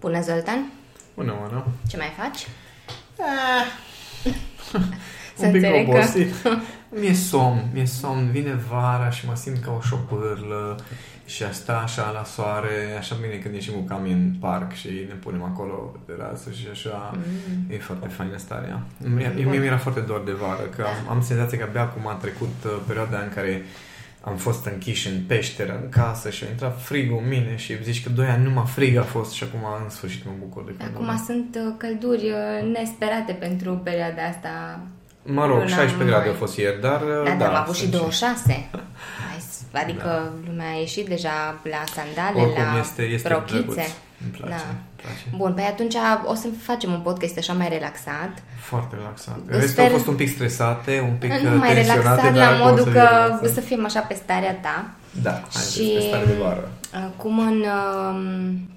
Bună, Zoltan! Bună, Oana! Ce mai faci? Ah. Să un pic înțeleg că- obosit. Mi-e somn, mi-e somn, vine vara și mă simt ca o șopârlă și a sta așa la soare, așa bine când ieșim cu cami în parc și ne punem acolo pe terasă și așa, Mm. e foarte faină starea. Mie, mie mi-era foarte dor de vară, că am, am senzația că abia acum a trecut uh, perioada în care am fost închiși în peșteră, în casă și a intrat frigul în mine și zici că doi ani numai frig a fost și acum în sfârșit mă bucur de căldură. Acum sunt uh, călduri uh, nesperate pentru perioada asta. Mă rog, Luna 16 grade mai. au fost ieri, dar... Da, dar am avut și sunt 26. Hai s- Adică lumea a ieșit deja la sandale, Oricum la este, este rochițe. drăguț. Îmi place, Da. Îmi place. Bun, păi atunci o să facem un podcast așa mai relaxat. Foarte relaxat. Sper- Restul au fost un pic stresate, un pic nu mai tensionate, relaxat dar la acum o modul să că relaxăm. să fim așa pe starea ta. Da, hai Și- și... stare de vară. Acum în, um,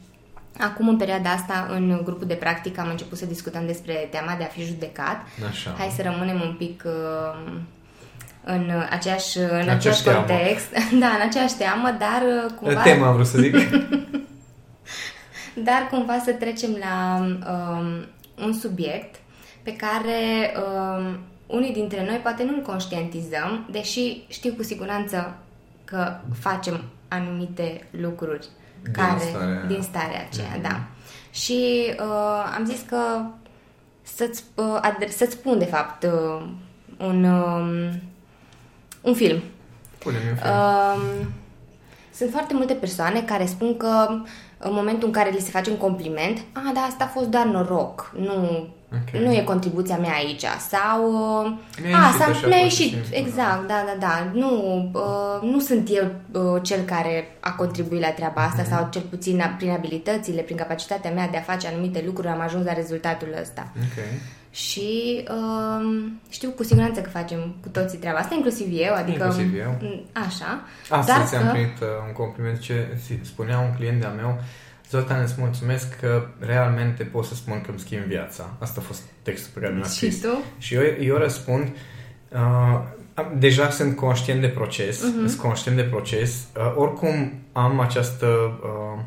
acum în perioada asta, în grupul de practică, am început să discutăm despre teama de a fi judecat. Așa. Hai să rămânem un pic um, în aceeași, în Aceeași același teamă. context. Da, în aceeași teamă, dar uh, cumva, Tema am vrut să zic. dar cumva să trecem la um, un subiect pe care um, unii dintre noi poate nu-l conștientizăm, deși știu cu siguranță că facem anumite lucruri Din care, starea- din starea aceea, Mhm. da. Și uh, am zis că să-ți, uh, adre- să-ți spun, de fapt, uh, un, um, un film. Pune-mi un film. Um, sunt foarte multe persoane care spun că în momentul în care li se face un compliment, a, da, asta a fost doar noroc, nu, Ok. nu e contribuția mea aici, sau, uh, Mi-a a, ieșit s-a, așa, mi-a pur și ieșit, simplu, exact, da, da, da, nu, uh, nu sunt eu uh, cel care a contribuit la treaba asta, Mhm. sau cel puțin a- prin abilitățile, prin capacitatea mea de a face anumite lucruri, am ajuns la rezultatul ăsta. Ok. Și um, știu cu siguranță că facem cu toții treaba asta, inclusiv eu, adică... Inclusiv eu. m, Așa. Astăzi Dar am că- primit uh, un compliment ce zi- spunea un client de-a meu Zoltan, îți mulțumesc că realmente pot să spun că îmi schimb viața. Asta a fost textul pe care mi l-a Și scris. tu? Și eu, eu răspund, uh, am- deja sunt conștient de proces, Mhm. uh-huh. sunt conștient de proces, uh, oricum am această, uh,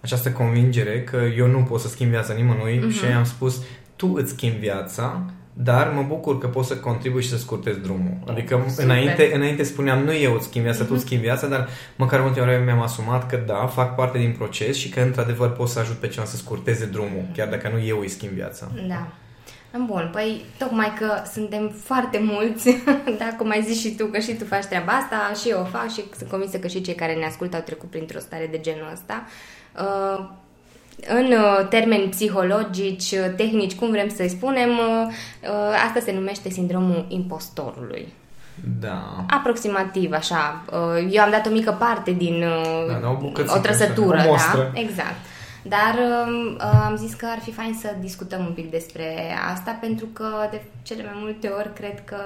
această convingere că eu nu pot să schimb viața nimănui Mhm. uh-huh. și am spus, tu îți schimbi viața, dar mă bucur că poți să contribui și să scurtezi drumul. Adică Super. Mhm. înainte, înainte spuneam, nu eu îți schimb viața, uh-huh. tu îți schimbi viața, dar măcar multe ori mi-am asumat că da, fac parte din proces și că într-adevăr pot să ajut pe cineva să scurteze drumul, chiar dacă nu eu îi schimb viața. Da. Bun, păi tocmai că suntem foarte mulți, da, cum ai zis și tu, că și tu faci treaba asta, și eu o fac și sunt convinsă că și cei care ne ascultă au trecut printr-o stare de genul ăsta. Uh, în uh, termeni psihologici, uh, tehnici, cum vrem să-i spunem, uh, uh, asta se numește sindromul impostorului. Da. Aproximativ, așa. Uh, Eu am dat o mică parte din uh, Da, da, o bucățică, o trăsătură, așa, o mostră. da? Exact. Dar um, uh, am zis că ar fi fain să discutăm un pic despre asta, pentru că de cele mai multe ori cred că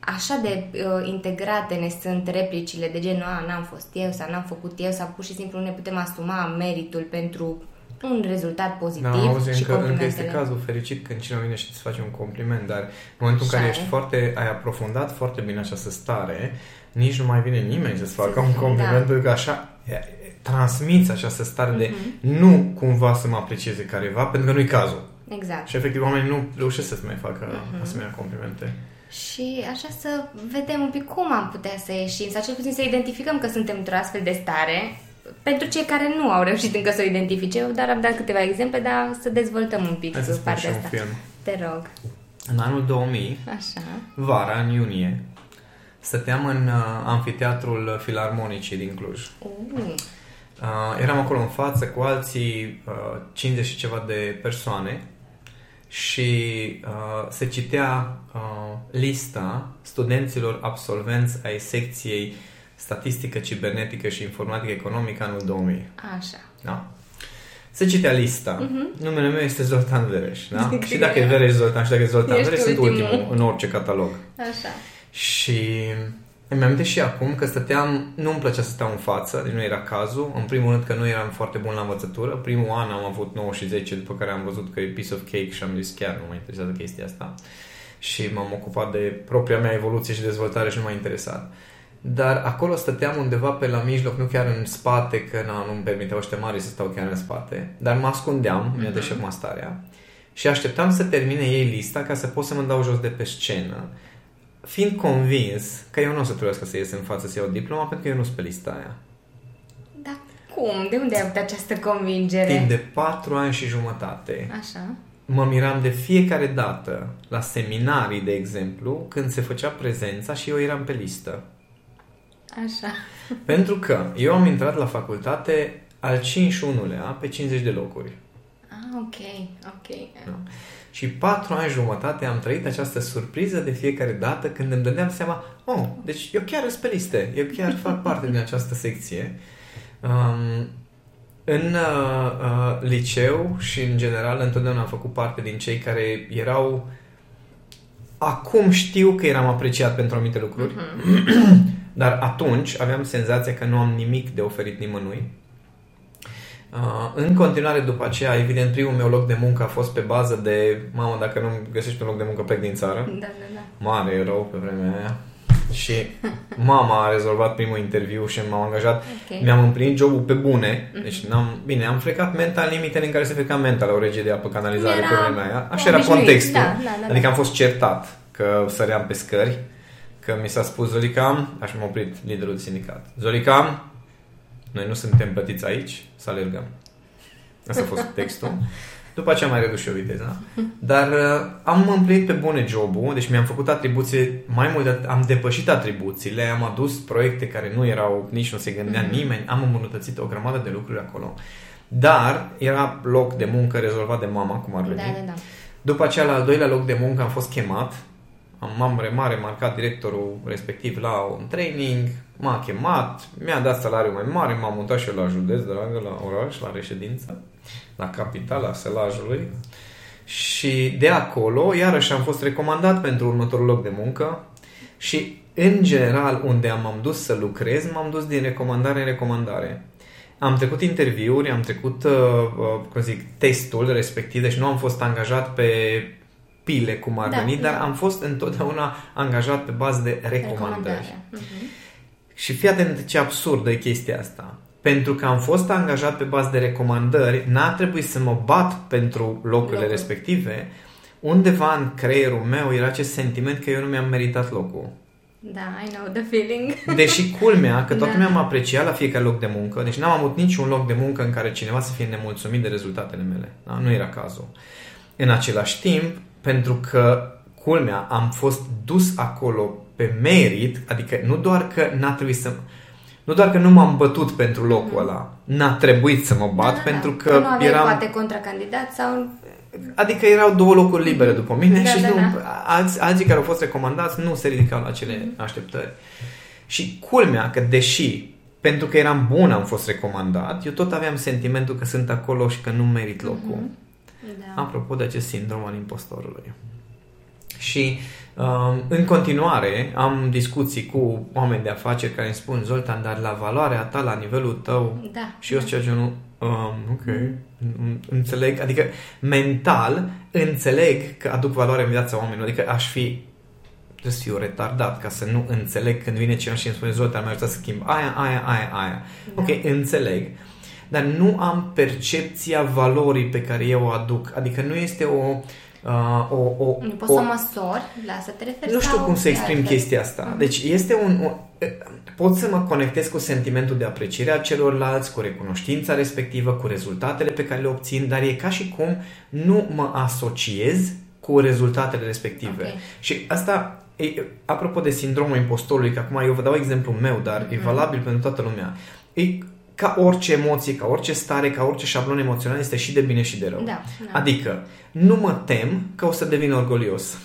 așa de uh, integrate ne sunt replicile de genul a, n-am fost eu sau n-am făcut eu sau pur și simplu nu ne putem asuma meritul pentru un rezultat pozitiv Da, auzi, și încă, încă este complimentele. cazul fericit când cineva vine și îți face un compliment, dar în momentul în care Așa ești e. foarte, ai aprofundat foarte bine această stare, nici nu mai vine nimeni să-ți facă Să- un compliment, da. pentru că așa e, e, transmiți această stare de Mhm. nu cumva să mă aprecieze careva, pentru că nu-i cazul. Exact. Și efectiv oamenii nu reușesc să-ți mai facă Mhm. asemenea complimente. Și așa să vedem un pic cum am putea să ieșim, sau cel puțin să identificăm că suntem într-o astfel de stare. Pentru cei care nu au reușit încă să o identifice, eu doar am dat câteva exemple, dar să dezvoltăm un pic Hai să spun și partea un asta. film. Te rog. În anul 2000, Așa. vara, în iunie, stăteam în uh, amfiteatrul Filarmonicii din Cluj. Uh, Uh, eram acolo în față cu alții, uh, 50 și ceva de persoane și uh, se citea uh, lista studenților absolvenți ai secției statistică, cibernetică și informatică economică anul 2000. așa. Da? Se citea lista. Mhm. Numele meu este Zoltan Vereș. Da? Zic și că dacă e- e Vereș Zoltan și dacă e Zoltan Ești Vereș, sunt ultimul. ultimul în orice catalog. Așa. Și îmi amintesc și acum că stăteam, nu-mi plăcea să stau în față, deci nu era cazul. În primul rând că nu eram foarte bun la învățătură. Primul an am avut 9 și 10, după care am văzut că e piece of cake și am zis chiar nu mă interesează chestia asta. Și m-am ocupat de propria mea evoluție și dezvoltare și nu m-a interesat. Dar acolo stăteam undeva pe la mijloc, nu chiar în spate, că na, nu-mi permiteau ăștia mari să stau chiar în spate, dar mă ascundeam, mm-hmm. mi-a deșert starea și așteptam să termine ei lista ca să pot să mă dau jos de pe scenă, fiind convins că eu nu o să trebuiască să ies în față să iau diploma pentru că eu nu sunt pe lista aia. Dar cum? De unde ai avut această convingere? Timp de patru ani și jumătate. Așa. Mă miram de fiecare dată la seminarii, de exemplu, când se făcea prezența și eu eram pe listă. Așa. Pentru că eu am intrat la facultate al 51-lea pe 50 de locuri. Ah, ok, ok. Da? Și patru ani jumătate am trăit această surpriză de fiecare dată când îmi dădeam seama, oh, deci eu chiar sunt pe liste, eu chiar fac parte din această secție. Um, în uh, uh, liceu și în general întotdeauna am făcut parte din cei care erau acum știu că eram apreciat pentru anumite lucruri, uh-huh. dar atunci aveam senzația că nu am nimic de oferit nimănui Uh, în continuare, după aceea, evident, primul meu loc de muncă a fost pe bază de, mamă, dacă nu găsești un loc de muncă, plec din țară. Da, da, da. Mare rău pe vremea aia. Și mama a rezolvat primul interviu și m-am angajat. Okay. Mi-am împlinit jobul pe bune. Mhm. Deci n-am, bine, am frecat mental limitele în care se freca mental la o regie de apă canalizare era pe vremea aia. Așa era contextul. Da, da, da, adică am fost certat că săream pe scări. Că mi s-a spus Zolica, așa m-a oprit liderul de sindicat. Zolica, noi nu suntem plătiți aici să alergăm. Asta a fost textul. După aceea am mai redus și eu viteza. Dar uh, am împlinit pe bune jobul, deci mi-am făcut atribuții mai mult, de, am depășit atribuțiile, am adus proiecte care nu erau, nici nu se gândea mm-hmm. nimeni, am îmbunătățit o grămadă de lucruri acolo. Dar era loc de muncă rezolvat de mama, cum ar veni. Da, da, da. După aceea, la al doilea loc de muncă am fost chemat m-am remarcat marcat directorul respectiv la un training, m-a chemat, mi-a dat salariu mai mare, m-am mutat și eu la județ, dragă, la oraș, la reședință, la capitala Selajului. Și de acolo, iarăși am fost recomandat pentru următorul loc de muncă și, în general, unde am dus să lucrez, m-am dus din recomandare în recomandare. Am trecut interviuri, am trecut, uh, uh, cum zic, testul respectiv, deci nu am fost angajat pe pile cum ar da, veni, da. dar am fost întotdeauna angajat pe bază de recomandări. Uh-huh. Și fii atent ce absurdă e chestia asta. Pentru că am fost angajat pe bază de recomandări, n-a trebuit să mă bat pentru locurile Locul. respective. Undeva în creierul meu era acest sentiment că eu nu mi-am meritat locul. Da, I know the feeling. Deși culmea că toată da. lumea m-a apreciat la fiecare loc de muncă, deci n-am avut niciun loc de muncă în care cineva să fie nemulțumit de rezultatele mele. Da? Nu era cazul. În același timp, pentru că, culmea, am fost dus acolo pe merit, adică nu doar că n-a trebuit să... Nu doar că nu m-am bătut pentru locul ăla, n-a trebuit să mă bat da, pentru da. că, că nu eram... poate contracandidat sau... Adică erau două locuri libere după mine da, și da, nu, da. alți, alții care au fost recomandați nu se ridicau la acele așteptări. Și culmea că deși pentru că eram bun am fost recomandat, eu tot aveam sentimentul că sunt acolo și că nu merit locul. Mm-hmm. Da. Apropo de acest sindrom al impostorului. Și um, în continuare am discuții cu oameni de afaceri care îmi spun Zoltan, dar la valoarea ta, la nivelul tău da, și eu da. ceea ce nu um, ok, înțeleg, adică mental înțeleg că aduc valoare în viața oamenilor, adică aș fi trebuie să fiu retardat ca să nu înțeleg când vine cineva și îmi spune Zoltan, mi-a să schimb aia, aia, aia, aia. Da. Ok, înțeleg dar nu am percepția valorii pe care eu o aduc. Adică nu este o... Uh, o, o nu poți o, să măsori, la să te referi Nu știu cum să exprim altfel. chestia asta. Deci este un... O, pot să mă conectez cu sentimentul de apreciere a celorlalți, cu recunoștința respectivă, cu rezultatele pe care le obțin, dar e ca și cum nu mă asociez cu rezultatele respective. Okay. Și asta, e, apropo de sindromul impostorului, că acum eu vă dau exemplul meu, dar mm-hmm. e valabil pentru toată lumea. E, ca orice emoție, ca orice stare, ca orice șablon emoțional, este și de bine și de rău. Da, da. Adică, nu mă tem că o să devin orgolios.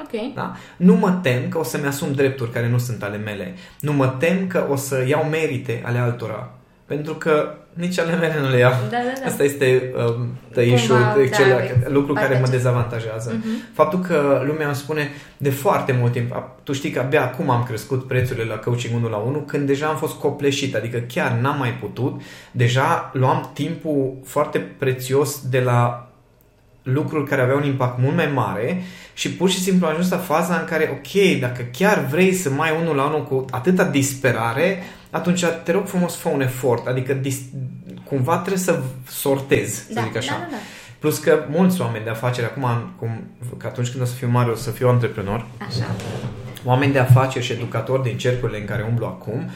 Ok. Da? Nu mă tem că o să-mi asum drepturi care nu sunt ale mele. Nu mă tem că o să iau merite ale altora. Pentru că nici ale mele nu le iau. Da, da, da. Asta este um, the issue, Cumva, cel, da, lucru care mă dezavantajează. Uh-huh. Faptul că lumea îmi spune de foarte mult timp, tu știi că abia acum am crescut prețurile la coaching 1 la 1, când deja am fost copleșit, adică chiar n-am mai putut, deja luam timpul foarte prețios de la lucruri care aveau un impact mult mai mare și pur și simplu am ajuns la faza în care, ok, dacă chiar vrei să mai unul la unul cu atâta disperare, atunci te rog frumos fă un efort, adică dis- cumva trebuie să sortezi, să Da, zic așa. da, da, da. Plus că mulți oameni de afaceri, acum, cum, că atunci când o să fiu mare, o să fiu antreprenor, Așa. oameni de afaceri și educatori din cercurile în care umblu acum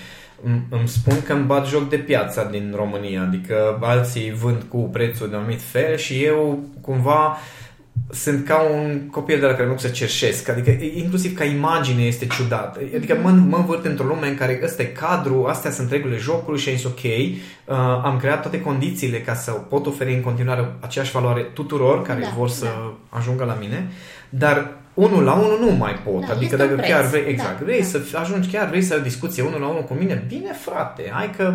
îmi- îmi spun că îmi bat joc de piața din România, adică alții vând cu prețul de un anumit fel și eu cumva sunt ca un copil de la care nu să cerșesc, adică inclusiv ca imagine este ciudat. Adică mă, mă învârt într-o lume în care ăsta e cadru, astea sunt regulile jocului și e ok. Uh, am creat toate condițiile ca să pot oferi în continuare aceeași valoare tuturor care Da, vor să da. ajungă la mine, dar unul la unul nu mai pot. Da, adică este dacă un preț. chiar vrei, exact, Da, vrei da. să ajungi chiar, vrei să ai o discuție unul la unul cu mine, bine frate, hai că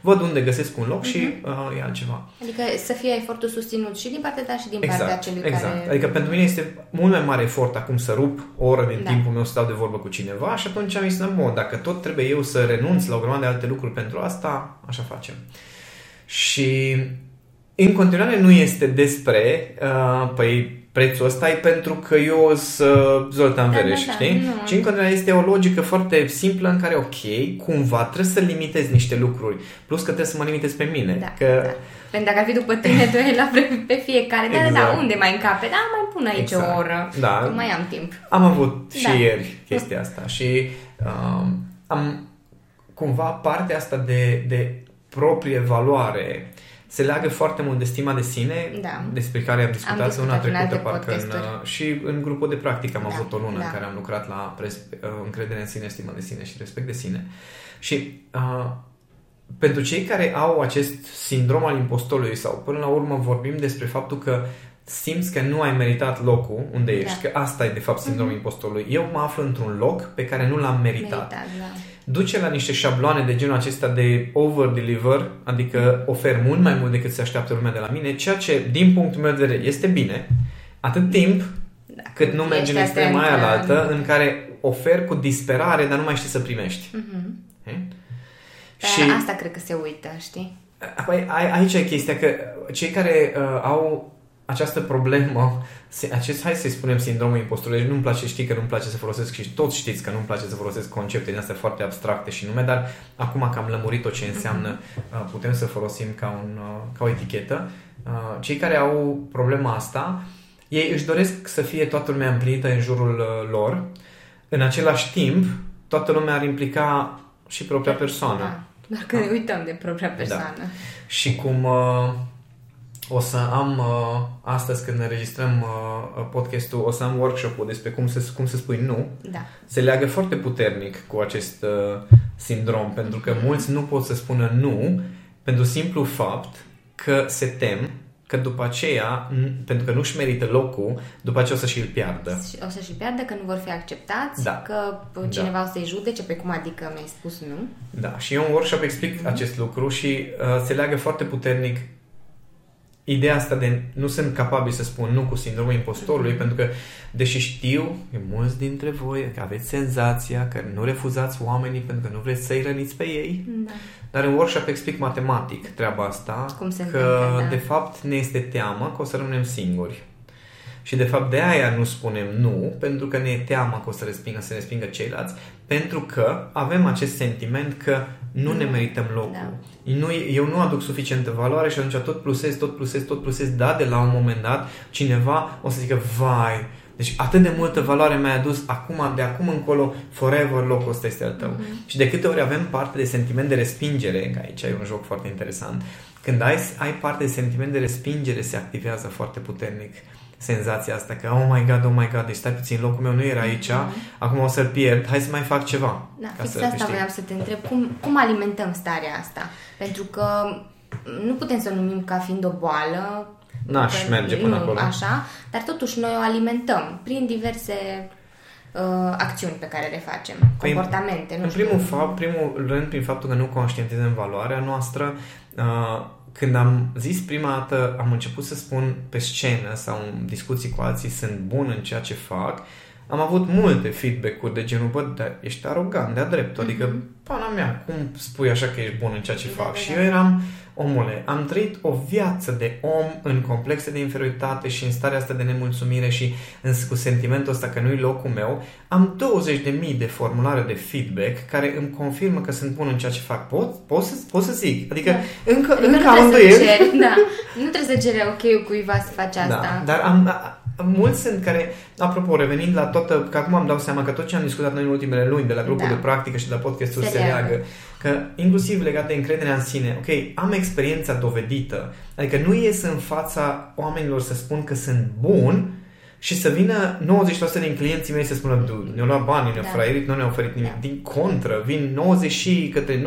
văd unde găsesc un loc și Mhm. uh, e altceva. Adică să fie efortul susținut și din partea ta și din partea Exact, celui exact. care... Adică pentru mine este mult mai mare efort acum să rup o oră din Da. timpul meu să stau de vorbă cu cineva și atunci am zis, bun, dacă tot trebuie eu să renunț la o grămadă de alte lucruri pentru asta, așa facem. Și în continuare nu este despre, uh, păi, prețul ăsta e pentru că eu sunt Zoltan Da, Vereș, da, da, știi? nu. Și în continuare este o logică foarte simplă în care, ok, cumva trebuie să limitezi niște lucruri, plus că trebuie să mă limitez pe mine. Da, că da. Pentru dacă ar fi după tine, tu ai la pre- pe fiecare. Da, da, Exact. da, unde mai încape? Da, mai pun aici Exact. o oră. Da. Că mai am timp. Am avut și Da. ieri chestia asta și um, am cumva partea asta de, de proprie valoare se leagă foarte mult de stima de sine Da. despre care am discutat, discutat luna în trecută alte parcă în, podcasturi. uh, și în grupul de practică am Da, avut o lună da. în care am lucrat la pres- uh, încredere în sine, stimă de sine și respect de sine și uh, pentru cei care au acest sindrom al impostorului sau până la urmă vorbim despre faptul că simți că nu ai meritat locul unde ești, Da. că asta e de fapt sindromul impostorului. Eu mă aflu într-un loc pe care nu l-am meritat. Meritat, da. Duce la niște șabloane de genul acesta de over-deliver, adică ofer mult mai mult decât se așteaptă lumea de la mine, ceea ce, din punctul meu de vedere, este bine, atât timp da. cât nu mergi în Ești extrema aia atent la la- altă, în care ofer cu disperare, dar nu mai știi să primești. Mhm. Eh? Dar Și asta cred că se uită, știi? Păi, ai- aici e chestia că cei care uh, au această problemă, se- acest, hai să-i spunem sindromul impostorului, nu-mi place, știi că nu-mi place să folosesc și toți știți că nu-mi place să folosesc concepte din astea foarte abstracte și nume, dar acum că am lămurit-o ce înseamnă, uh, putem să folosim ca, un, uh, ca o etichetă. Uh, cei care au problema asta, ei își doresc să fie toată lumea împlinită în jurul uh, lor, în același timp, toată lumea ar implica și propria persoană. Da. Doar că ne uităm de propria persoană. Și cum uh, o să am uh, astăzi când ne înregistrăm uh, podcastul, o să am workshop-ul despre cum să, cum să spui nu, Da. se leagă foarte puternic cu acest uh, sindrom, pentru că mulți nu pot să spună nu pentru simplu fapt că se tem că după aceea, n- pentru că nu-și merită locul, după aceea o să și-l piardă. Și O să și piardă că nu vor fi acceptați, Da. că cineva o să-i judece, pe cum adică mi-ai spus nu. Da, și eu în workshop explic acest lucru și uh, se leagă foarte puternic ideea asta de nu sunt capabil să spun nu cu sindromul impostorului, pentru că, deși știu, e mulți dintre voi că aveți senzația că nu refuzați oamenii pentru că nu vreți să-i răniți pe ei, Da. dar în workshop explic matematic treaba asta, Cum se că întâmplă, da. de fapt ne este teamă că o să rămânem singuri. Și de fapt de aia nu spunem nu, pentru că ne e teamă că o să respingă, să respingă ceilalți, pentru că avem acest sentiment că nu ne merităm locul. Da. Nu, eu nu aduc suficientă valoare și atunci tot plusez, tot plusez, tot plusez, da, de la un moment dat cineva o să zică, vai, deci atât de multă valoare mi-ai adus, acum, de acum încolo, forever, locul ăsta este al tău. Mhm. Și de câte ori avem parte de sentiment de respingere, că aici e un joc foarte interesant, când ai, ai parte de sentiment de respingere, se activează foarte puternic senzația asta că, oh my god, oh my god, deci stai puțin, locul meu nu era aici, acum o să-l pierd, hai să mai fac ceva. Da, ca fix să asta câștig. voiam să te întreb. Cum, cum alimentăm starea asta? Pentru că nu putem să o numim ca fiind o boală. N-aș că merge până nu, acolo. Așa, dar totuși noi o alimentăm prin diverse uh, acțiuni pe care le facem, Păi, comportamente. Nu În știu. primul, fapt, primul rând, prin faptul că nu conștientizăm valoarea noastră, uh, când am zis prima dată, am început să spun pe scenă sau în discuții cu alții, sunt bun în ceea ce fac, am avut multe feedback-uri de genul, bă, dar ești arogant de-a drept, adică, mm-hmm. pana mea, cum spui așa că ești bun în ceea ce da, fac? Da, și da. eu eram, omule, am trăit o viață de om în complexe de inferioritate și în starea asta de nemulțumire și în, cu sentimentul ăsta că nu-i locul meu, am 20.000 de formulare de feedback care îmi confirmă că sunt bun în ceea ce fac. Pot, pot, să, pot să zic. Adică da. încă, adică încă am îndoieli. Da. Nu trebuie să cere ok cuiva să faci da, asta. Da, dar am, mulți sunt care, apropo, revenind la toată, că acum am dau seama că tot ce am discutat noi în ultimele luni, de la grupul da. de practică și de la podcastul se, se leagă, că inclusiv legat de încrederea în sine, ok, am experiența dovedită, adică nu ies în fața oamenilor să spun că sunt bun, și să vină 90% din clienții mei să spună ne-au luat bani, ne-au da. fraierit, nu ne-au oferit nimic. Da. Din contră, vin 90 și către 9%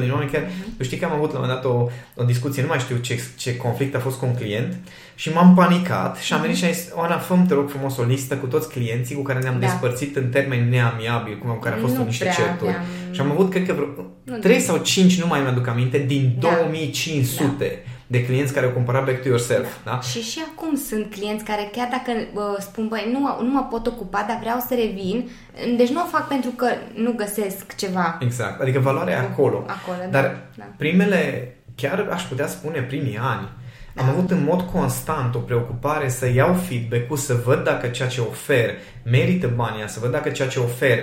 din oameni chiar... Mm-hmm. știi că am avut la un moment dat o, o discuție, nu mai știu ce, ce conflict a fost cu un client și m-am panicat și am venit și am zis, Oana, fă te rog frumos o listă cu toți clienții cu care ne-am da. despărțit în termeni neamiabili, cum care a fost nu niște certuri. Am... Și am avut, cred că vreo 3 sau 5, nu mai mi-aduc aminte, din da. 2500. Da de clienți care au cumpărat back to yourself. Da. Da? Și și acum sunt clienți care chiar dacă uh, spun, băi, nu, nu mă pot ocupa, dar vreau să revin, deci nu o fac pentru că nu găsesc ceva. Exact, adică valoarea e acolo. acolo dar da, da. primele, chiar aș putea spune primii ani, da. Am avut în mod constant o preocupare să iau feedback-ul, să văd dacă ceea ce ofer merită banii, să văd dacă ceea ce ofer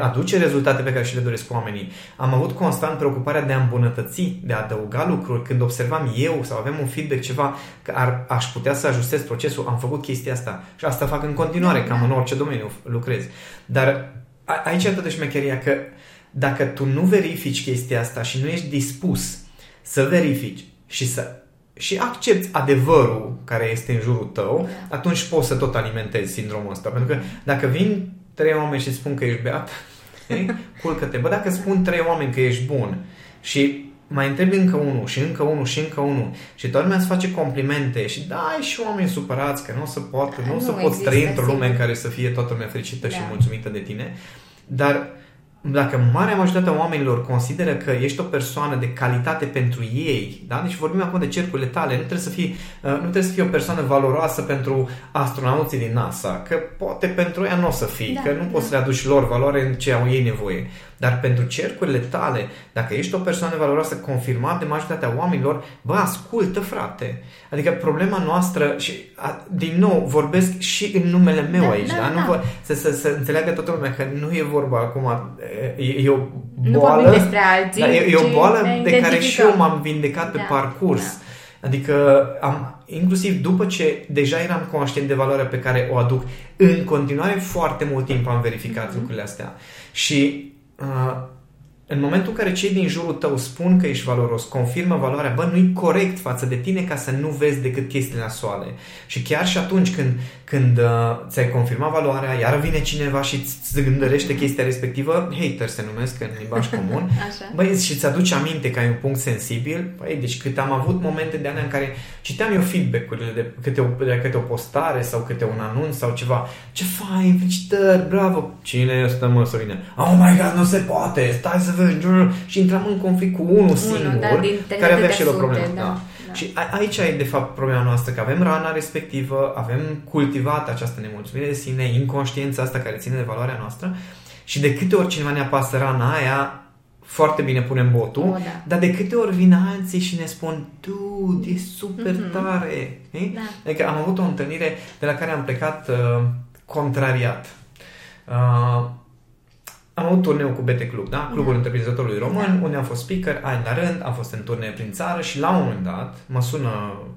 aduce rezultate pe care și le doresc oamenii. Am avut constant preocuparea de a îmbunătăți, de a adăuga lucruri. Când observam eu sau avem un feedback ceva că ar, aș putea să ajustez procesul, am făcut chestia asta. Și asta fac în continuare, cam în orice domeniu lucrez. Dar a, aici e toată șmecheria că dacă tu nu verifici chestia asta și nu ești dispus să verifici și să și accepti adevărul care este în jurul tău, da. atunci poți să tot alimentezi sindromul ăsta. Pentru că dacă vin trei oameni și spun că ești beat, culcă-te. Bă, dacă spun trei oameni că ești bun și mai întrebi încă unul și încă unul și încă unul și toată lumea îți face complimente și da, ai și oameni supărați că nu o să poată, nu, nu o să poți trăi într-o lume în care să fie toată lumea fericită da. și mulțumită de tine, dar dacă marea majoritate a oamenilor consideră că ești o persoană de calitate pentru ei, da? deci vorbim acum de cercurile tale, nu trebuie să fii, uh, nu trebuie să fii o persoană valoroasă pentru astronauții din NASA, că poate pentru ea nu o să fii, da, că nu da. poți să le aduci lor valoare în ce au ei nevoie. Dar pentru cercurile tale, dacă ești o persoană valoroasă confirmat de majoritatea oamenilor, bă, ascultă, frate. Adică problema noastră, și a, din nou vorbesc și în numele meu da, aici, da? da? Nu vă, să, să, să înțeleagă toată lumea că nu e vorba acum, e, e o boală. Nu despre alții. Da, e, e o boală de care și eu m-am vindecat da, pe parcurs. Da. Adică am, inclusiv după ce deja eram conștient de valoarea pe care o aduc, în continuare foarte mult timp am verificat mm-hmm. lucrurile astea. Și uh, în momentul în care cei din jurul tău spun că ești valoros, confirmă valoarea, bă, nu-i corect față de tine ca să nu vezi decât chestiile nasoale. Și chiar și atunci când, când uh, ți-ai confirmat valoarea, iar vine cineva și îți gândărește chestia respectivă, hater se numesc în limbaj comun, Așa. băi, și îți aduce aminte că ai un punct sensibil, băi, deci cât am avut momente de ani în care citeam eu feedback-urile de câte o, de câte o postare sau câte un anunț sau ceva, ce fain, felicitări, bravo, cine este mă, Sorine? Oh my god, nu se poate, stai să și intram în conflict cu unul singur da, care avea și el o problemă. Da, da. Da. Și a, aici e de fapt problema noastră, că avem rana respectivă, avem cultivat această nemulțumire de sine, inconștiența asta care ține de valoarea noastră și de câte ori cineva ne apasă rana aia, foarte bine punem botul, oh, da. dar de câte ori vin alții și ne spun, tu, e super mm-hmm. tare. Da. Adică am avut o întâlnire de la care am plecat uh, contrariat. Uh, am avut turneu cu BT Club, da? Clubul da. Întreprinzătorului Român, da. unde am fost speaker, ani la rând, am fost în turnee prin țară și la un moment dat mă sună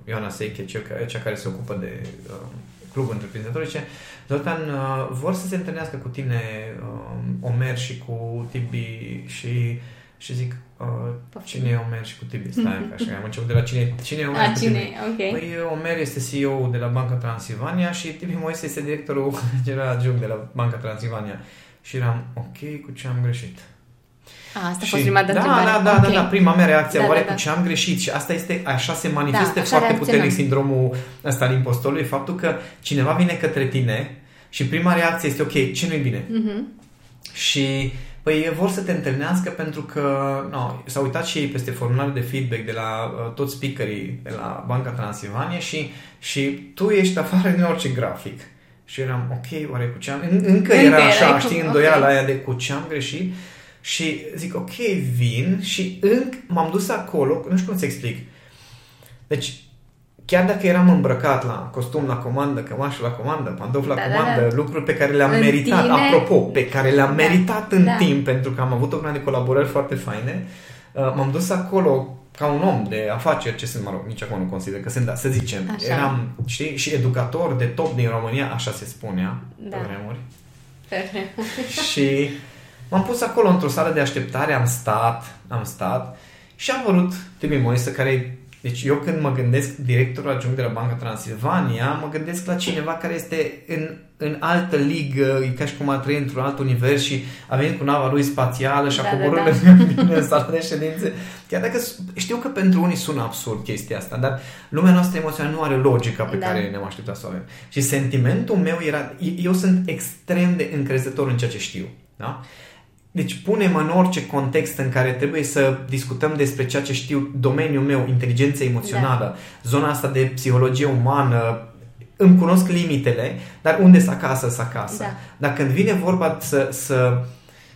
Ioana Seiche, cea care se ocupă de uh, Clubul Întreprinzătorului, ce Zoltan, uh, vor să se întâlnească cu tine uh, Omer și cu Tibi și și zic, uh, cine e Omer și cu Tibi? Stai, așa, am început de la cine, cine e Omer A, ah, cine? Okay. Păi Omer este CEO de la Banca Transilvania și Tibi Moise este directorul general adjunct de la Banca Transilvania. Și eram, ok, cu ce am greșit? A, asta a fost prima da, da, da, da, okay. da, da, prima mea reacție, da, oare da, da. cu ce am greșit? Și asta este, așa se manifestă da, așa foarte puternic sindromul ăsta al impostolului, faptul că cineva vine către tine și prima reacție este, ok, ce nu-i bine? Uh-huh. Și Păi vor să te întâlnească pentru că no, s-au uitat și ei peste formularul de feedback de la uh, toți speakerii de la Banca Transilvania și, și tu ești afară din orice grafic. Și eram, ok, oare cu ce am... Încă, încă Încă era erai așa, cu- știi, ok. îndoiala aia de cu ce am greșit. Și zic, ok, vin și încă m-am dus acolo, nu știu cum să explic. Deci, chiar dacă eram îmbrăcat la costum la comandă, cămașă la comandă, pantofi la Da, da, comandă, da. lucruri pe care le-am În meritat, tine- apropo, pe care le-am Da, meritat în da. timp, pentru că am avut o grămadă de colaborări foarte faine, uh, m-am dus acolo ca un om de afaceri, ce sunt, mă rog, nici acum nu consider că sunt, dar să zicem, Așa. eram, știi, și educator de top din România, așa se spunea, Da. pe vremuri. și m-am pus acolo într-o sală de așteptare, am stat, am stat și a apărut Tibi Moise, care deci eu când mă gândesc directorul adjunct de la Banca Transilvania, mă gândesc la cineva care este în, în altă ligă, e ca și cum a trăit într-un alt univers și a venit cu nava lui spațială și a Da, da, coborât da. bine în sala de ședințe. Chiar dacă s- știu că pentru unii sună absurd chestia asta, dar lumea noastră emoțională nu are logica pe Da. care ne-am așteptat să o avem. Și sentimentul meu era, eu sunt extrem de încrezător în ceea ce știu. Da? Deci punem în orice context în care trebuie să discutăm despre ceea ce știu, domeniul meu, inteligența emoțională, da. zona asta de psihologie umană, îmi cunosc limitele, dar unde să acasă, să acasă. Da. Dar când vine vorba să, să,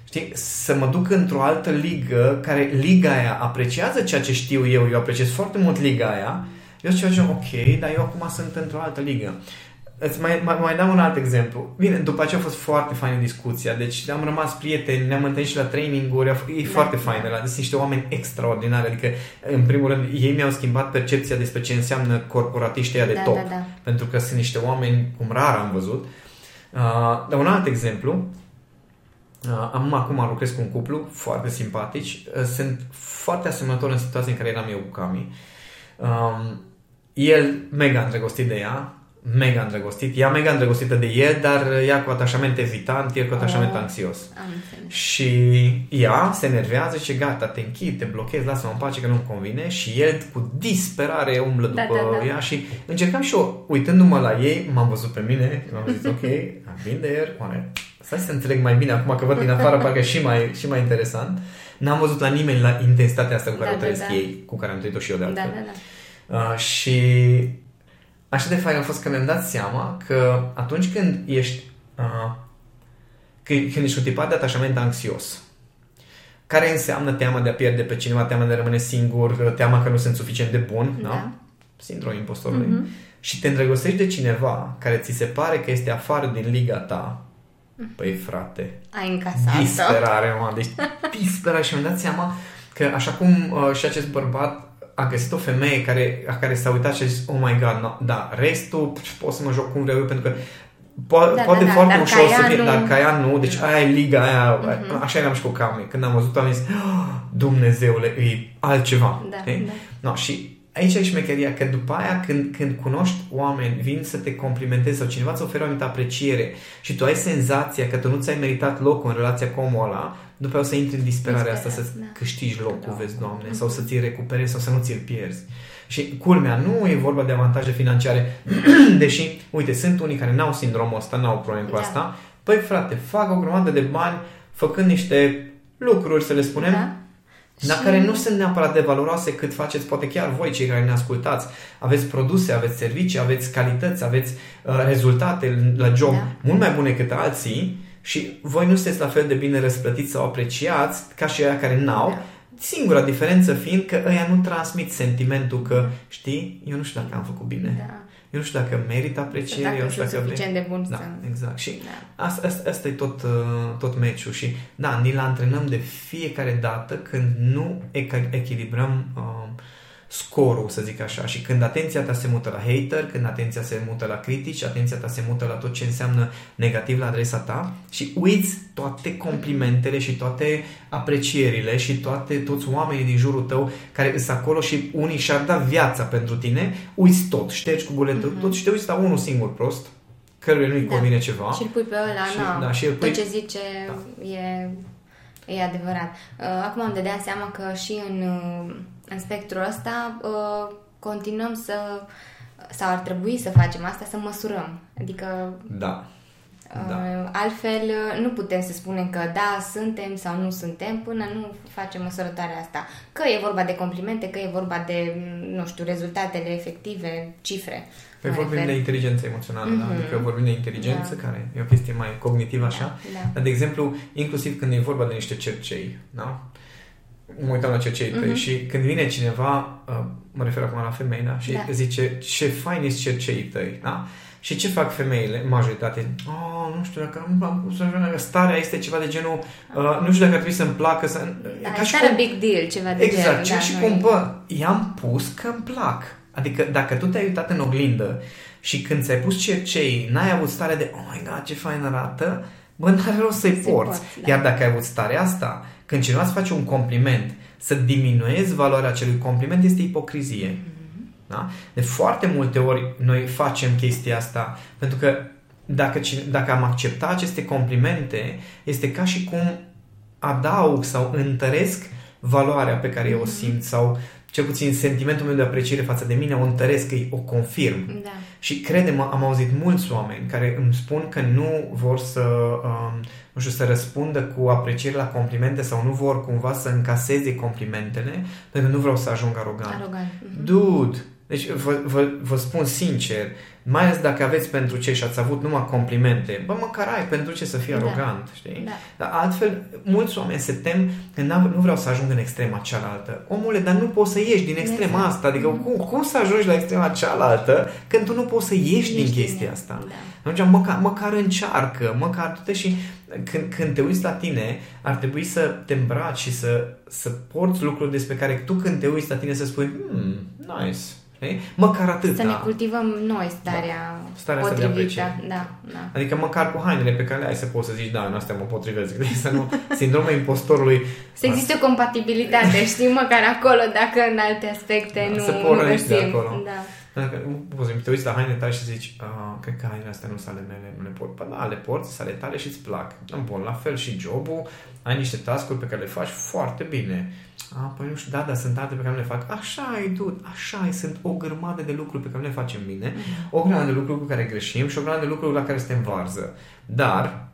știi, să mă duc într-o altă ligă, care liga aia apreciază ceea ce știu eu, eu apreciez foarte mult liga aia, eu zic ceva, ok, dar eu acum sunt într-o altă ligă. Îți mai, mai, mai dau un alt exemplu. Bine, după aceea a fost foarte faină discuția, deci am rămas prieteni, ne-am întâlnit și la traininguri, a f- e Da. foarte faină, la, sunt niște oameni extraordinari, adică, în primul rând, ei mi-au schimbat percepția despre ce înseamnă corporatiștii ăia de Da, top, da, da. pentru că sunt niște oameni cum rar am văzut. Uh, dar un alt exemplu, uh, am acum lucrez cu un cuplu foarte simpatici, uh, sunt foarte asemănători în situația în care eram eu cu Cami. Um, el mega îndrăgostit de ea, mega îndrăgostit, ea mega îndrăgostită de el, dar ea cu atașament evitant, el cu atașament Oh. anxios. Am înțeles. Și ea se enervează și gata, te închid, te blochezi, lasă-mă în pace că nu-mi convine și el cu disperare umblă Da, după da, da. ea și încercam și eu, uitându-mă la ei, m-am văzut pe mine și m-am zis, ok, am been there, oare, stai să înțeleg mai bine acum că văd din afară, parcă e și mai, și mai interesant. N-am văzut la nimeni la intensitatea asta cu care Da, o da, trăiesc da. ei, cu care am trăit-o și eu de Da, altfel. da, da. Uh, și așa de fain a fost că mi-am dat seama că atunci când ești uh, când, când ești un tipat de atașament anxios, care înseamnă teama de a pierde pe cineva, teama de a rămâne singur, teama că nu sunt suficient de bun, da? Da. Sindromul impostorului. Mhm. Și te îndrăgostești de cineva care ți se pare că este afară din liga ta, păi frate, Ai încasat asta. disperare, mă, deci disperare și mi-am dat seama că așa cum uh, și acest bărbat a găsit o femeie care, a care s-a uitat și a zis, oh my god, no, da, restul pf, pot să mă joc cum vreau eu, pentru că po- Da, poate da, da, foarte dar ușor ca să ea fie, nu- dar ca ea nu, deci aia e liga aia, Mhm. așa eram și cu Cami. Când am văzut am zis, "Ah, Dumnezeule, e altceva. Da, știi? da. No, și aici e șmecheria, că după aia când, când cunoști oameni, vin să te complimentezi sau cineva îți oferă o anumită apreciere și tu ai senzația că tu nu ți-ai meritat locul în relația cu omul ăla, după aia o să intri în disperarea asta, să Disperare, da. câștigi locul, Da. vezi, Doamne, sau să ți-l recuperezi sau să nu ți-l pierzi. Și culmea, nu e vorba de avantaje financiare, deși, uite, sunt unii care n-au sindromul ăsta, n-au probleme cu Da. asta. Păi, frate, fac o grămadă de bani făcând niște lucruri, să le spunem, Da. dar Și- care nu sunt neapărat de valoroase cât faceți, poate chiar voi, cei care ne ascultați. Aveți produse, aveți servicii, aveți calități, aveți uh, rezultate la job Da. mult mai bune decât alții și voi nu sunteți la fel de bine răsplătiți sau apreciați ca și aia care n-au. Da. Singura diferență fiind că ăia nu transmit sentimentul că, știi, eu nu știu dacă am făcut bine. Da. Eu nu știu dacă merit apreciere, eu Dacă nu știu sunt dacă... suficient de bun Da, să... exact. Și Da. Asta, asta, asta e tot, uh, tot meciul și da, ni-l antrenăm de fiecare dată când nu eca- echilibrăm uh, scorul, să zic așa, și când atenția ta se mută la hater, când atenția se mută la critici, atenția ta se mută la tot ce înseamnă negativ la adresa ta și uiți toate complimentele și toate aprecierile și toate, toți oamenii din jurul tău care sunt acolo și unii și-ar da viața pentru tine, uiți tot, ștergi cu buletul, Mhm. tot și te uiți la unul singur prost, căruia nu-i Da. convine ceva. Și îl pui pe ăla, Și- na, da, și îl pui- tot ce zice e, e adevărat. Uh, Acum îmi dădeam seama că și în, uh, în spectrul ăsta uh, continuăm să sau ar trebui să facem asta, să măsurăm. Adică Da. Da. Uh, Altfel, uh, nu putem să spunem că da, suntem sau nu suntem până nu facem măsurătoarea asta. Că e vorba de complimente, că e vorba de, mm, nu știu, rezultatele efective, cifre. Păi mă vorbim refer. de inteligență emoțională, mm-hmm. da? Mhm. adică vorbim de inteligență, Da. care e o chestie mai cognitivă așa. Da, Dar, de exemplu, inclusiv când e vorba de niște cercei, da? Mă uitam la cerceii tăi Mhm. și când vine cineva, uh, mă refer acum la femei, da? Și Da. zice, ce fain sunt cerceii tăi, da? Și ce fac femeile, majoritate? Oh, nu știu dacă am, am pus așa, starea este ceva de genul, uh, nu știu dacă ar trebui să-mi placă, să... Da, ca e și tare cum- big deal, ceva de Exact, genul. și da, cum, noi- bă, i-am pus că îmi plac. Adică dacă tu te-ai uitat în oglindă și când ți-ai pus cercei, n-ai avut stare de, oh my god, ce fain arată, bă, n-are rost să-i Să-i porți. porți, da. Iar dacă ai avut starea asta, când cineva îți face un compliment, să diminuezi valoarea acelui compliment este ipocrizie. Mhm. Da? De foarte multe ori noi facem chestia asta pentru că dacă, cine, dacă am accepta aceste complimente, este ca și cum adaug sau întăresc valoarea pe care eu o simt sau cel puțin sentimentul meu de apreciere față de mine o întăresc, îi- o confirm. Da. Și crede-mă, am auzit mulți oameni care îmi spun că nu vor să, um, nu știu, să răspundă cu apreciere la complimente sau nu vor cumva să încaseze complimentele pentru că nu vreau să ajung arogant. Arogant. Mhm. Dude, deci vă, vă, vă spun sincer, mai ales dacă aveți pentru ce și ați avut numai complimente, bă, măcar ai pentru ce să fii Da. arogant, știi? Da. Dar altfel, mulți oameni se tem că n-am- nu vreau să ajung în extrema cealaltă. Omule, dar nu poți să ieși din extrema Exact. asta. Adică cum, cum să ajungi la extrema cealaltă când tu nu poți să ieși din Ești chestia bine. asta? Da. Atunci, măcar, măcar încearcă, măcar du-te și când, când te uiți la tine, ar trebui să te îmbraci și să, să porți lucruri despre care tu când te uiți la tine să spui, hmm, nice, știi? Măcar atât, Să ne cultivăm noi starea, Starea asta de potrivită. apreciere. Da, da. Adică măcar cu hainele pe care le ai să poți să zici, da, în astea mă potrivesc. Deci să nu, sindromul impostorului Să existe o compatibilitate, știi, măcar acolo, dacă în alte aspecte Da, nu, să nu pornești de găsim. acolo. Da. Dacă poți să te uiți la hainele tale și zici, "Ah, cred că hainele astea nu sunt ale mele, nu le pot. Păi da, le porți, sunt ale tale și îți plac. Bun, la fel și jobul, ai niște task-uri pe care le faci foarte bine. A, păi nu știu, da, dar sunt alte pe care nu le fac. Așa e, dude, așa e, sunt o grămadă de lucruri pe care nu le facem bine, o grămadă de lucruri cu care greșim și o grămadă de lucruri la care suntem varză. Dar,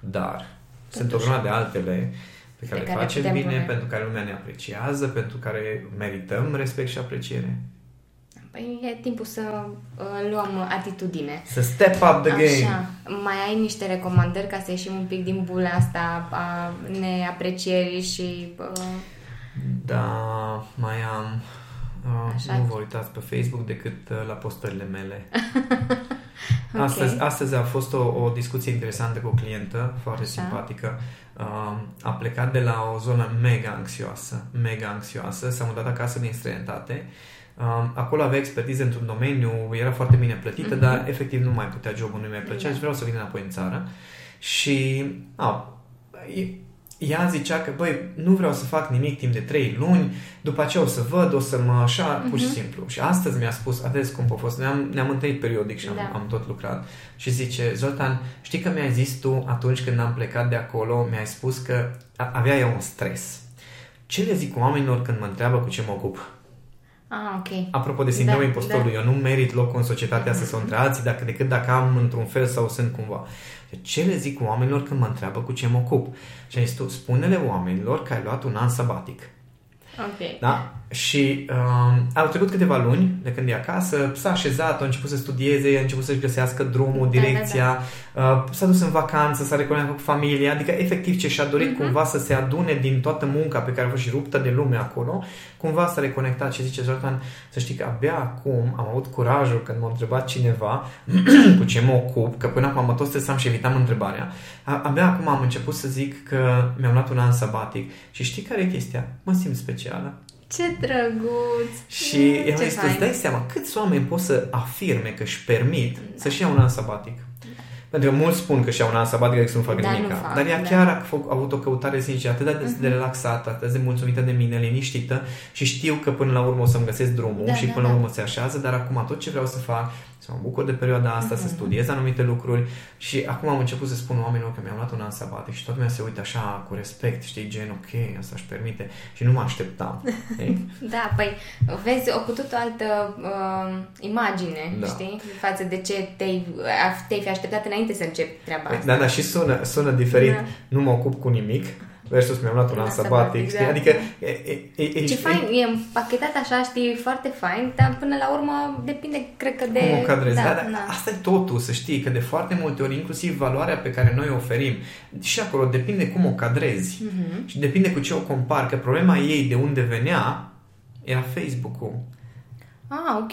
dar, sunt o grămadă de altele pe care Pe le care facem putem bine, pune. pentru care lumea ne apreciază, pentru care merităm respect și apreciere. Păi e timpul să uh, luăm atitudine. Să step up the game. Așa, mai ai niște recomandări ca să ieșim un pic din bula asta a neaprecierii și... Uh, Da, mai am. Uh, Așa. nu vă uitați pe Facebook decât uh, la postările mele. Ok. astăzi, astăzi a fost o, o discuție interesantă cu o clientă, foarte Așa. simpatică. Uh, a plecat de la o zonă mega anxioasă, mega anxioasă, s-a mutat acasă din străinătate. Uh, acolo avea expertiză într-un domeniu, era foarte bine plătită, Mhm. dar efectiv nu mai putea jobul, nu mai plăcea Da. și vreau să vin înapoi în țară. Și a, e- ea zicea că, băi, nu vreau să fac nimic timp de 3 luni, după aceea o să văd, o să mă așa, pur și Mhm. simplu. Și astăzi mi-a spus, atât cum a fost, ne-am, ne-am întâlnit periodic și am, Da. am tot lucrat. Și zice, Zoltan, știi că mi-ai zis tu atunci când am plecat de acolo, mi-ai spus că a- avea eu un stres. Ce le zic oamenilor când mă întreabă cu ce mă ocup? Ah, ok. Apropo de sindromul Da, impostorului, eu nu merit locul în societatea asta sau între alții dacă, decât dacă am într-un fel sau sunt cumva. Ce le zic oamenilor când mă întreabă cu ce mă ocup? Și ai zis tu, spune-le oamenilor că ai luat un an sabatic. Ok. Da? Și uh, au trecut câteva luni de când e acasă, s-a așezat, a început să studieze, a început să-și găsească drumul, Da, direcția, Uh, s-a dus în vacanță, s-a reconectat cu familia, adică efectiv ce și-a dorit Mhm. cumva să se adune din toată munca pe care a fost și ruptă de lume acolo, cumva s-a reconectat și zice Zoltan, să știi că abia acum am avut curajul când m-a întrebat cineva cu ce mă ocup, că până acum mă tot stresam și evitam întrebarea, A- abia acum am început să zic că mi-am luat un an sabatic și știi care e chestia? Mă simt specială. Ce drăguț! Și Mm, i-am ce zis, tu fain. îți dai seama câți oameni pot să afirme că își permit să-și ia un an sabatic? Pentru că mulți spun că și-au un an sabatic decât să nu facă Dar nimic. nu fac, Dar ea da. chiar a, făcut, a avut o căutare sinceră, atât de, Mhm. de relaxată, atât de mulțumită de mine, liniștită și știu că până la urmă o să-mi găsesc drumul Da, și da, până la da. urmă se așează, dar acum tot ce vreau să fac, să mă bucur de perioada asta, să Mhm. studiez anumite lucruri și acum am început să spun oamenilor că mi-am luat un an sabatic și toată lumea se uită așa cu respect, știi, gen, ok, asta își permite și nu mă așteptam. știi? Da, păi vezi o cu totul altă uh, imagine, Da. știi? Față de ce te-ai, te-ai fi așteptat înainte să începi treaba Păi, asta. da, da, și sună, sună diferit. Da. Nu mă ocup cu nimic. versus mi-am luat un an sabatic, știi? Da. Adică e, e, e, Ce fain, e împachetat așa, știi, foarte fain, dar până la urmă depinde, cred că de... Cum o cadrezi, da, da, da. Asta e totul, să știi, că de foarte multe ori, inclusiv valoarea pe care noi o oferim, și acolo depinde cum o cadrezi uh-huh. și depinde cu ce o compari, că problema ei de unde venea era Facebook-ul. Ah, ok.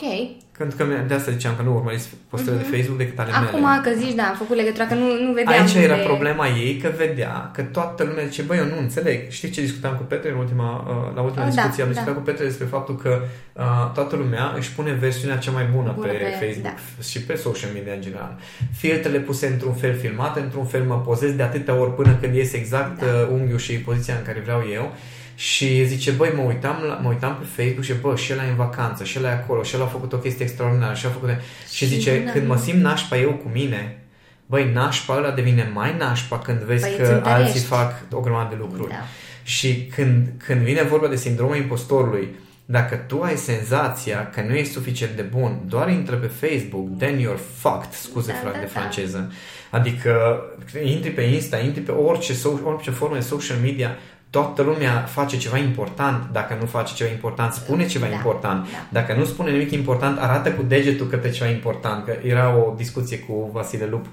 Pentru că de asta ziceam că nu urmăriți postările uh-huh. de mhm. Facebook decât ale Acum mele. că zici, da, am făcut legătura, că nu, nu vedeam Aici era de... problema ei, că vedea că toată lumea zice, băi, eu nu înțeleg. Știi ce discutam cu Petre în ultima, uh, la ultima oh, discuție? Da, am discutat da. cu Petre despre faptul că uh, toată lumea își pune versiunea cea mai bună, bună pe, pe Facebook da. și pe social media în general. Filtrele puse într-un fel, filmate într-un fel, mă pozez de atâtea ori până când iese exact da. uh, unghiul și poziția în care vreau eu. Și zice, băi, mă uitam, la, mă uitam pe Facebook și bă, și el e în vacanță, și el e acolo, și el a făcut o chestie extraordinară, și a făcut... Și, și zice, când mă simt nașpa eu cu mine, băi, nașpa ăla devine mai nașpa când vezi băi, că alții fac o grămadă de lucruri. Da. Și când, când vine vorba de sindromul impostorului, dacă tu ai senzația că nu ești suficient de bun, doar intră pe Facebook, then you're fucked, scuze da, da, de franceză. Adică intri pe Insta, intri pe orice, orice formă de social media, toată lumea face ceva important, dacă nu face ceva important, spune ceva da, important. Da. Dacă nu spune nimic important, arată cu degetul către ceva important. Că era o discuție cu Vasile Lup.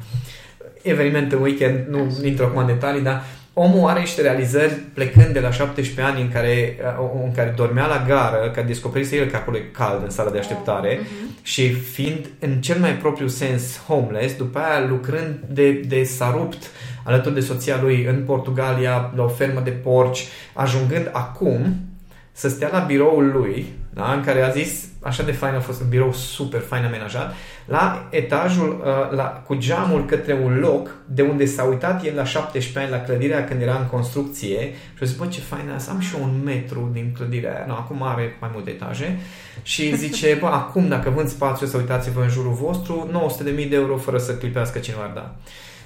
Eveniment în weekend, nu Așa. intru acum în detalii, dar omul are niște realizări plecând de la 17 ani în care, uh, în care dormea la gară, că descoperise el că acolo e cald în sala de așteptare uh-huh. și fiind în cel mai propriu sens homeless, după aia lucrând de, de s-a rupt alături de soția lui în Portugalia, la o fermă de porci, ajungând acum să stea la biroul lui, da, în care a zis, așa de fain a fost un birou super fain amenajat, la etajul, uh, la, cu geamul către un loc de unde s-a uitat el la 17 ani la clădirea când era în construcție și a zis, bă, ce fain asta, am și eu un metru din clădirea aia. No, acum are mai multe etaje și zice, bă, acum dacă vând spațiu să uitați-vă în jurul vostru, 900.000 de euro fără să clipească cineva ar da.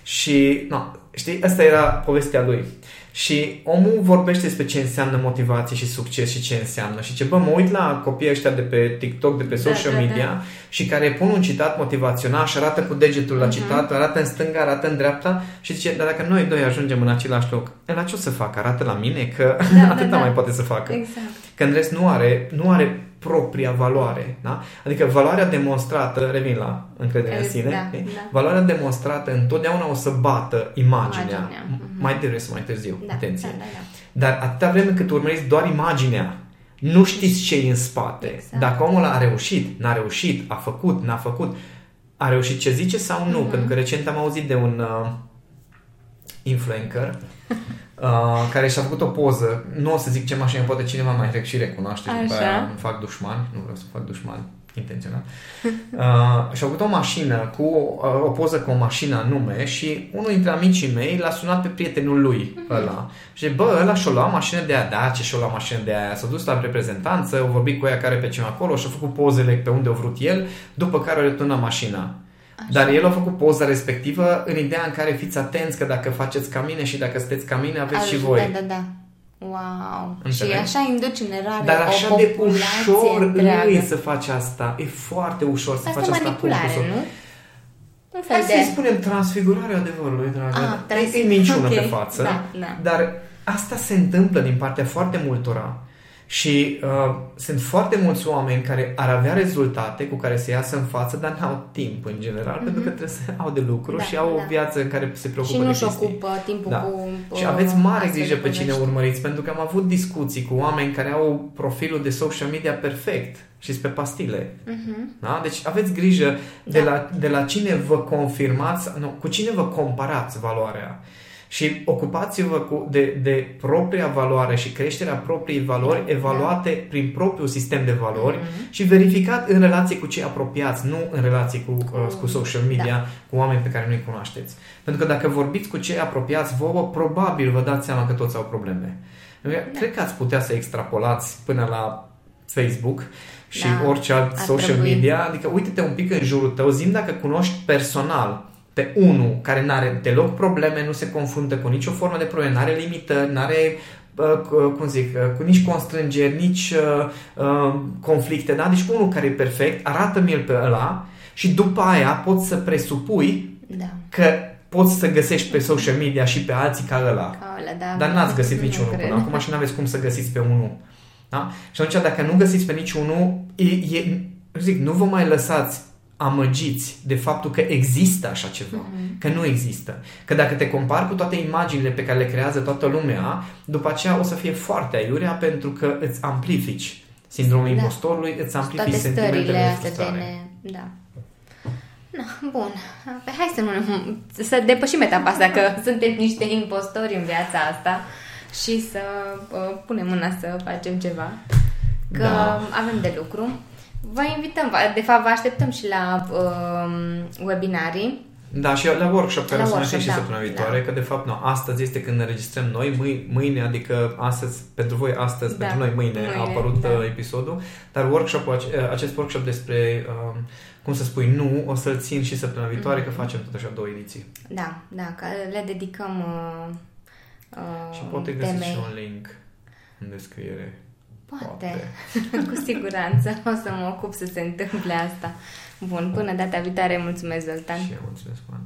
Și, no, știi, asta era povestea lui. Și omul vorbește despre ce înseamnă motivație și succes și ce înseamnă. Și ce, bă, mă uit la copiii ăștia de pe TikTok, de pe da, social da, da, media da. și care pun un citat motivațional și arată cu degetul la uh-huh. citat, arată în stânga, arată în dreapta și zice, dar dacă noi doi ajungem în același loc, la ce o să facă? Arată la mine? Că da, da atâta da, da. mai poate să facă. Exact. Că în rest nu are, nu are propria valoare. Da? Adică valoarea demonstrată, revin la încrederea în sine, da, da. valoarea demonstrată întotdeauna o să bată imaginea, imaginea. Mhm. mai devreme sau mai târziu. Da, Atenție. Da, da, da. Dar atâta vreme cât urmăriți doar imaginea, nu știți ce e în spate. Exact. Dacă omul a reușit, n-a reușit, a făcut, n-a făcut, a reușit ce zice sau nu? Mm-hmm. Pentru că recent am auzit de un uh, influencer uh, care și-a făcut o poză. Nu o să zic ce mașină, poate cineva mai trec și recunoaște. Așa. După aia îmi fac dușman. Nu vreau să fac dușman intenționat. Uh, și-a făcut o mașină cu uh, o poză cu o mașină anume și unul dintre amicii mei l-a sunat pe prietenul lui mm-hmm. ăla. Și bă, ăla și-a luat mașină de aia, da, ce și-a luat mașină de aia. S-a dus la reprezentanță, a vorbit cu ea care pe cine acolo și-a făcut pozele pe unde a vrut el, după care a returnat mașina. Așa. Dar el a făcut poza respectivă în ideea în care fiți atenți că dacă faceți ca mine și dacă sunteți ca mine, aveți Ajută, și voi. Da, da, da. Wow. Înțeleg? Și așa induci în erare Dar așa o de ușor întreagă. lui să faci asta. E foarte ușor să asta faci asta. Asta nu? Un fel Hai de... să spunem transfigurarea adevărului, dragă. Ah, trans... E minciună okay. pe față. Da, da. Dar asta se întâmplă din partea foarte multora și uh, sunt foarte mulți oameni care ar avea rezultate cu care să iasă în față, dar n-au timp în general, mm-hmm. pentru că trebuie să au de lucru da, și au da. o viață în care se preocupă și nu și ocupă timpul da. cu... Și aveți mare grijă pe cine urmăriți, pentru că am avut discuții cu oameni care au profilul de social media perfect și pe pastile. Mm-hmm. Da? Deci aveți grijă da. de, la, de la cine vă confirmați, nu, cu cine vă comparați valoarea. Și ocupați-vă cu, de, de propria valoare și creșterea propriei valori da. evaluate da. prin propriul sistem de valori mm-hmm. și verificat în relație cu cei apropiați, nu în relație cu, cu, uh, cu social media, da. cu oameni pe care nu-i cunoașteți. Pentru că dacă vorbiți cu cei apropiați vouă, probabil vă dați seama că toți au probleme. Da. Cred că ați putea să extrapolați până la Facebook și da, orice alt social trebui. media. Adică uite-te un pic în jurul tău, zim dacă cunoști personal pe unul care nu are deloc probleme, nu se confruntă cu nicio formă de probleme, nu are limitări, nu are cum zic, cu nici constrângeri, nici uh, conflicte, da? Deci unul care e perfect, arată-mi el pe ăla și după aia poți să presupui da. că poți să găsești pe social media și pe alții ca ăla. Ca ăla, da. Dar n-ați găsit Nu niciunul cred. până acum și n-aveți cum să găsiți pe unul. Da? Și atunci dacă nu găsiți pe niciunul, e, e, zic, nu vă mai lăsați amăgiți de faptul că există așa ceva, Mhm. că nu există. Că dacă te compari cu toate imaginile pe care le creează toată lumea, după aceea o să fie foarte aiurea pentru că îți amplifici sindromul Da. impostorului, îți amplifici Toate sentimentele stările de astea de frustrare. ne... Da. Na, bun. Păi hai să nu să depășim etapa asta că suntem niște impostori în viața asta și să uh, punem mâna să facem ceva. Că Da. avem de lucru. Vă invităm, de fapt vă așteptăm și la uh, webinarii. Da, și la workshop care La o să mai fie workshop, și da, săptămâna viitoare, da. că de fapt nu, astăzi este când ne registrăm noi, mâine, mâine, adică astăzi, pentru voi astăzi, Da, pentru noi mâine, mâine, a apărut da. uh, episodul, dar workshopul, ace- acest workshop despre, um, cum să spui, nu, o să-l țin și săptămâna viitoare, Mhm. că facem tot așa două ediții. Da, da, că le dedicăm uh, uh, și poate găsiți temei. și un link în descriere. Poate. Cu siguranță o să mă ocup să se întâmple asta. Bun, până data viitoare, mulțumesc, Zoltan. Și eu mulțumesc, Oana.